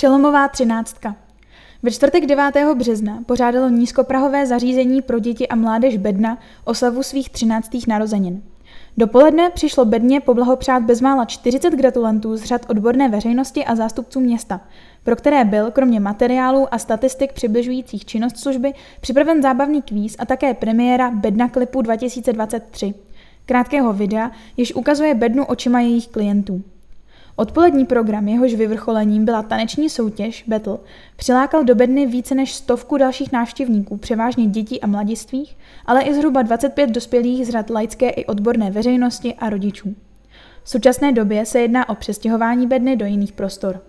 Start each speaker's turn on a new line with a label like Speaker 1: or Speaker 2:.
Speaker 1: Přelomová třináctka. Ve čtvrtek 9. března pořádalo nízkoprahové zařízení pro děti a mládež Bedna oslavu svých 13. narozenin. Dopoledne přišlo bedně poblahopřát bezmála 40 gratulantů z řad odborné veřejnosti a zástupců města, pro které byl, kromě materiálů a statistik přibližujících činnost služby, připraven zábavný kvíz a také premiéra Bedna Klipu 2023, krátkého videa, jež ukazuje bednu očima jejich klientů. Odpolední program, jehož vyvrcholením byla taneční soutěž Battle, přilákal do bedny více než stovku dalších návštěvníků, převážně dětí a mladistvých, ale i zhruba 25 dospělých z řad laické i odborné veřejnosti a rodičů. V současné době se jedná o přestěhování bedny do jiných prostor.